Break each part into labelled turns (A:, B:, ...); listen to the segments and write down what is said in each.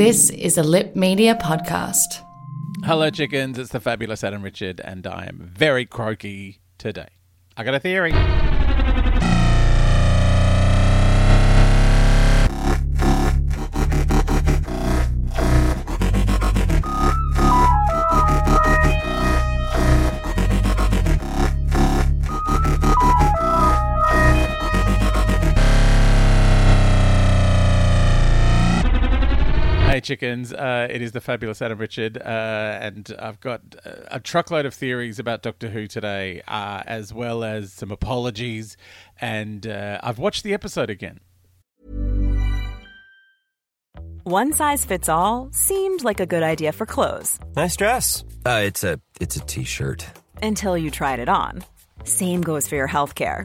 A: This is a Lip Media podcast.
B: Hello, chickens. It's the fabulous Adam Richard, and I am very croaky today. I got a theory. Hey chickens, uh, it is the fabulous Adam Richard, uh, and I've got a truckload of theories about Doctor Who today, uh, as well as some apologies, and uh, I've watched the episode again.
C: One size fits all seemed like a good idea for clothes
D: Nice dress. Uh, it's a it's a t-shirt.
C: until you tried it on. Same goes for your healthcare.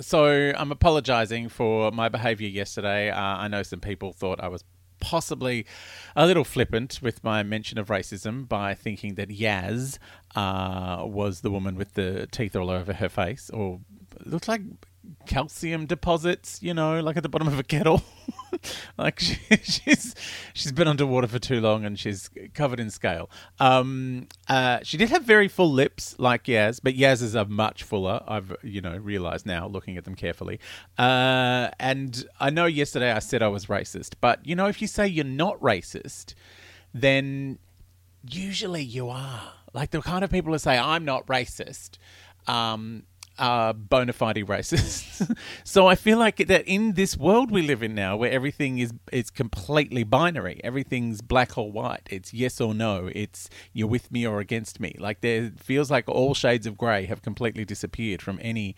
B: So I'm apologizing for my behavior yesterday. Uh, I know some people thought I was possibly a little flippant with my mention of racism by thinking that Yaz uh, was the woman with the teeth all over her face, or looked like calcium deposits, you know, like at the bottom of a kettle. like she, she's she's been underwater for too long and she's covered in scale. Um, uh, she did have very full lips, like Yaz, but Yaz's are much fuller. I've you know realized now, looking at them carefully. Uh, and I know yesterday I said I was racist, but you know, if you say you're not racist, then usually you are. Like the kind of people who say I'm not racist. Um, are bona fide racists. so I feel like that in this world we live in now, where everything is is completely binary, everything's black or white. It's yes or no. It's you're with me or against me. Like there feels like all shades of grey have completely disappeared from any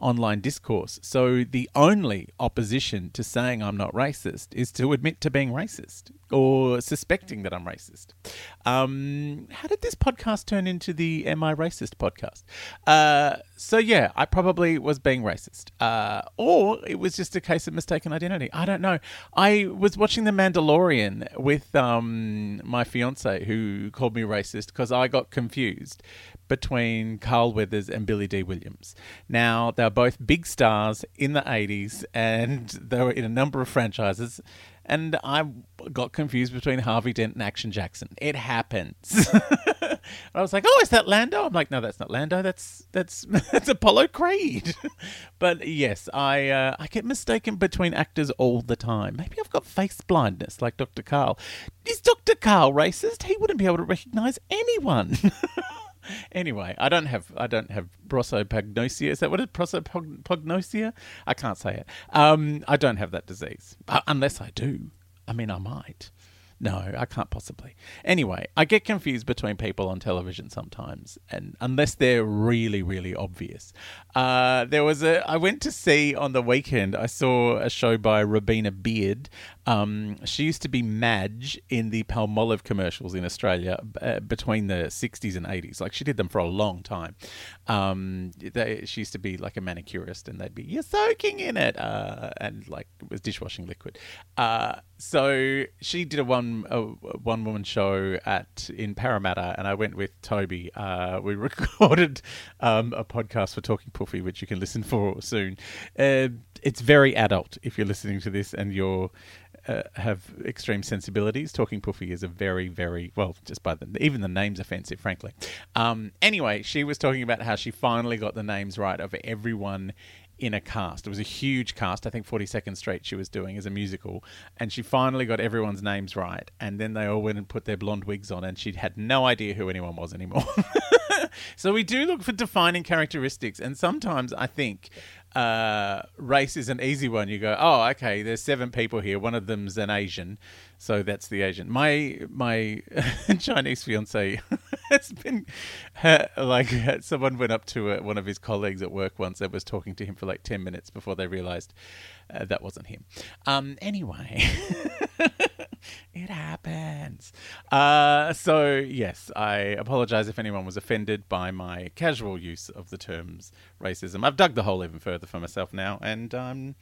B: online discourse. So the only opposition to saying I'm not racist is to admit to being racist or suspecting that I'm racist. Um, how did this podcast turn into the Am I Racist podcast? Uh, so yeah, I probably was being racist, uh, or it was just a case of mistaken identity. I don't know. I was watching The Mandalorian with um, my fiance, who called me racist because I got confused between Carl Weathers and Billy Dee Williams. Now they're both big stars in the '80s, and they were in a number of franchises and I got confused between Harvey Dent and Action Jackson. It happens. I was like, "Oh, is that Lando?" I'm like, "No, that's not Lando. That's that's that's Apollo Creed." but yes, I uh, I get mistaken between actors all the time. Maybe I've got face blindness, like Dr. Karl. Is Dr. Karl racist? He wouldn't be able to recognize anyone. anyway, I don't have I don't have prosopagnosia. Is that what it is? Prosopagnosia? I can't say it. Um, I don't have that disease uh, unless I do. I mean, I might. No, I can't possibly. Anyway, I get confused between people on television sometimes, and unless they're really, really obvious. Uh, there was a. I went to see on the weekend. I saw a show by Robina Beard. Um, she used to be Madge in the Palmolive commercials in Australia uh, between the 60s and 80s. Like she did them for a long time. Um, they, she used to be like a manicurist, and they'd be you're soaking in it, uh, and like it was dishwashing liquid. So she did a one a one woman show at in Parramatta, and I went with Toby. Uh, we recorded um, a podcast for Talking Puffy, which you can listen for soon. Uh, it's very adult if you're listening to this and you're uh, have extreme sensibilities. Talking Puffy is a very, very well, just by the even the name's offensive, frankly. Um, anyway, she was talking about how she finally got the names right of everyone in a cast. It was a huge cast. I think 42nd Street she was doing as a musical, and she finally got everyone's names right. And then they all went and put their blonde wigs on, and she had no idea who anyone was anymore. so we do look for defining characteristics, and sometimes I think uh, race is an easy one. You go, oh, okay, there's seven people here. One of them's an Asian, so that's the Asian. My my Chinese fiance has been like someone went up to uh, one of his colleagues at work once and was talking to him for like ten minutes before they realised uh, that wasn't him. Um, anyway. It happens. Uh, so, yes, I apologize if anyone was offended by my casual use of the terms racism. I've dug the hole even further for myself now, and um,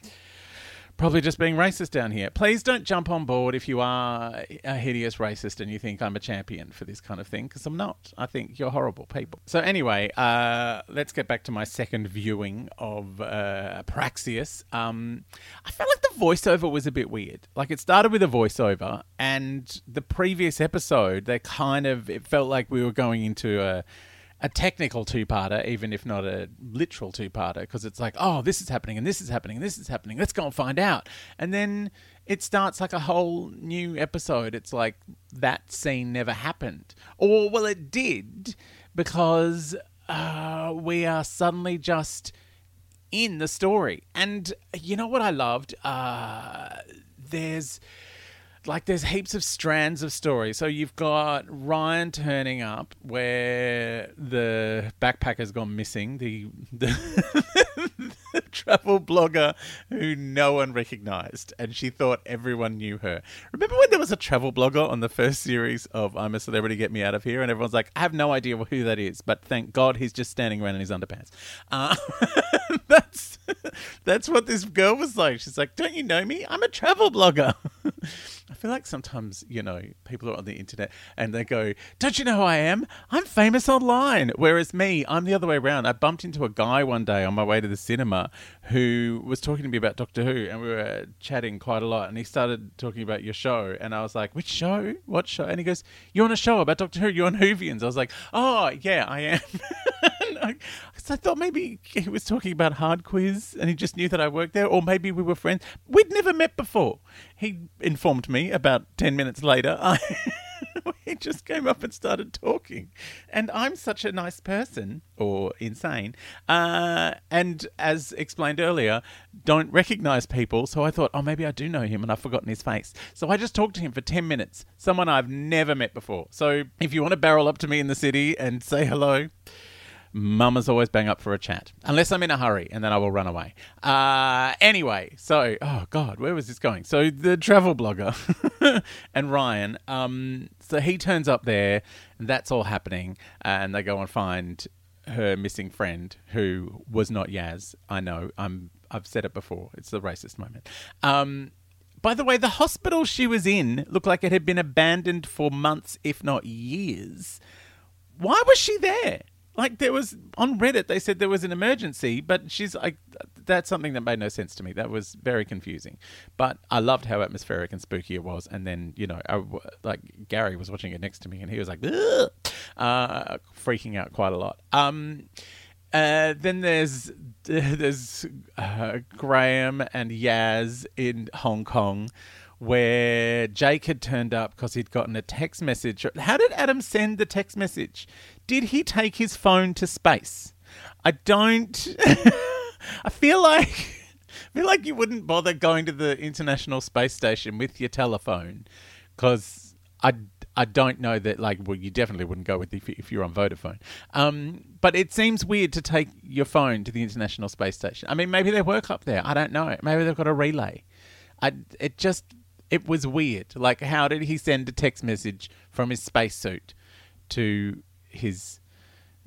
B: probably just being racist down here. Please don't jump on board if you are a hideous racist and you think I'm a champion for this kind of thing, because I'm not. I think you're horrible people. So, anyway, uh, let's get back to my second viewing of uh, Praxeus. Um, I felt like the voiceover was a bit weird. Like, it started with a voiceover, and the previous episode, they kind of, it felt like we were going into a a technical two-parter, even if not a literal two-parter, because it's like, oh, this is happening and this is happening and this is happening. Let's go and find out. And then it starts like a whole new episode. It's like that scene never happened, or well, it did because uh, we are suddenly just in the story. And you know what I loved? Uh, there's like there's heaps of strands of story. So you've got Ryan turning up where the backpacker's gone missing, the the, the travel blogger who no one recognized, and she thought everyone knew her. Remember when there was a travel blogger on the first series of I'm a Celebrity, Get Me Out of Here, and everyone's like, I have no idea who that is, but thank God he's just standing around in his underpants. Uh, that's that's what this girl was like. She's like, Don't you know me? I'm a travel blogger. I feel like sometimes, you know, people are on the internet and they go, Don't you know who I am? I'm famous online. Whereas me, I'm the other way around. I bumped into a guy one day on my way to the cinema who was talking to me about Doctor Who and we were chatting quite a lot. And he started talking about your show. And I was like, Which show? What show? And he goes, You're on a show about Doctor Who. You're on Whovians. I was like, Oh, yeah, I am. I, I thought maybe he was talking about Hard Quiz and he just knew that I worked there, or maybe we were friends. We'd never met before. He informed me about 10 minutes later. I, he just came up and started talking. And I'm such a nice person, or insane. Uh, and as explained earlier, don't recognize people. So I thought, oh, maybe I do know him and I've forgotten his face. So I just talked to him for 10 minutes, someone I've never met before. So if you want to barrel up to me in the city and say hello, Mama's always bang up for a chat, unless I'm in a hurry, and then I will run away. Uh, anyway, so oh god, where was this going? So the travel blogger and Ryan, um, so he turns up there, and that's all happening, and they go and find her missing friend, who was not Yaz. I know, I'm I've said it before. It's the racist moment. Um, by the way, the hospital she was in looked like it had been abandoned for months, if not years. Why was she there? Like there was on Reddit they said there was an emergency, but she's like that's something that made no sense to me. That was very confusing. But I loved how atmospheric and spooky it was. And then you know, I, like Gary was watching it next to me, and he was like, uh, freaking out quite a lot. Um, uh, then there's there's uh, Graham and Yaz in Hong Kong where Jake had turned up because he'd gotten a text message. How did Adam send the text message? Did he take his phone to space? I don't. I feel like. I feel like you wouldn't bother going to the International Space Station with your telephone because I, I don't know that, like, well, you definitely wouldn't go with if, if you're on Vodafone. Um, but it seems weird to take your phone to the International Space Station. I mean, maybe they work up there. I don't know. Maybe they've got a relay. I, it just it was weird. Like, how did he send a text message from his spacesuit to his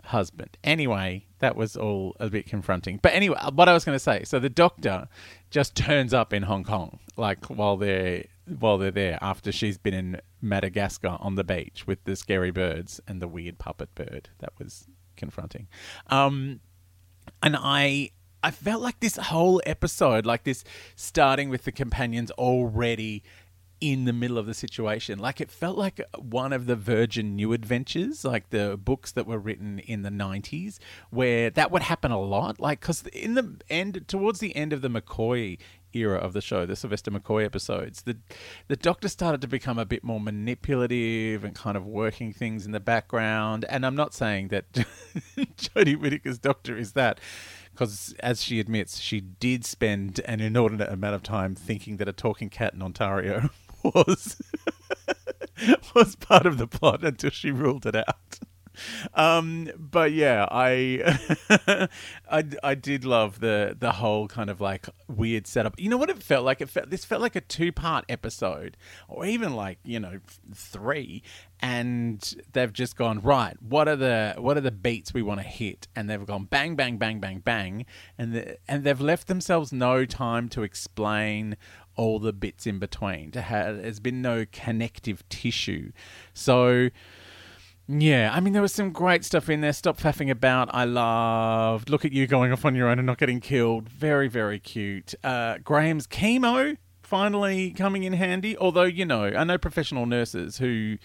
B: husband? Anyway, that was all a bit confronting. But anyway, what I was going to say so the doctor just turns up in Hong Kong, like, while they're while they're there after she's been in Madagascar on the beach with the scary birds and the weird puppet bird that was confronting. Um, and I I felt like this whole episode, like this starting with the companions already in the middle of the situation. Like it felt like one of the Virgin New Adventures, like the books that were written in the 90s, where that would happen a lot. Like, because in the end, towards the end of the McCoy era of the show, the Sylvester McCoy episodes, the the Doctor started to become a bit more manipulative and kind of working things in the background. And I'm not saying that Jodie Whittaker's Doctor is that, because as she admits, she did spend an inordinate amount of time thinking that a talking cat in Ontario was was part of the plot until she ruled it out. Um, but yeah, I, I I did love the the whole kind of like weird setup. You know what it felt like? It felt this felt like a two part episode, or even like you know three, and they've just gone right. What are the what are the beats we want to hit? And they've gone bang bang bang bang bang, and the, and they've left themselves no time to explain all the bits in between. To have, there's been no connective tissue, so. Yeah, I mean, there was some great stuff in there. Stop faffing about. I loved. Look at you going off on your own and not getting killed. Very, very cute. Uh, Graham's chemo finally coming in handy. Although, you know, I know professional nurses who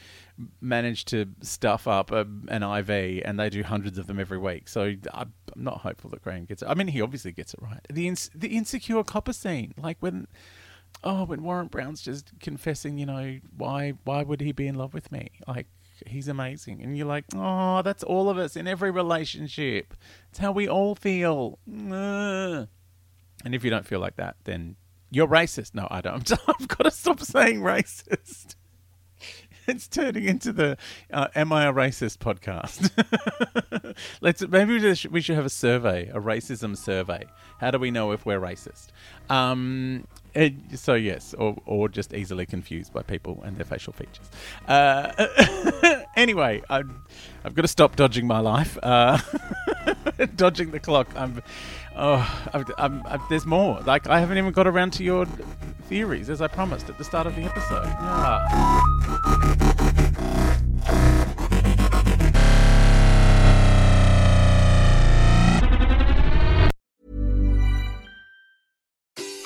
B: manage to stuff up a, an IV and they do hundreds of them every week. So I'm not hopeful that Graham gets it. I mean, he obviously gets it right. The, ins- the insecure copper scene, like when. Oh, when Warren Brown's just confessing, you know, why why would he be in love with me? Like, he's amazing. And you're like, oh, that's all of us in every relationship. It's how we all feel. And if you don't feel like that, then you're racist. No, I don't. I've got to stop saying racist. It's turning into the uh, "Am I a Racist?" podcast. Let's maybe we should, we should have a survey, a racism survey. How do we know if we're racist? Um, it, so yes, or, or just easily confused by people and their facial features. Uh, anyway, i have got to stop dodging my life, uh, dodging the clock. I'm, oh, I'm, I'm, there's more. Like I haven't even got around to your theories as I promised at the start of the episode. Yeah.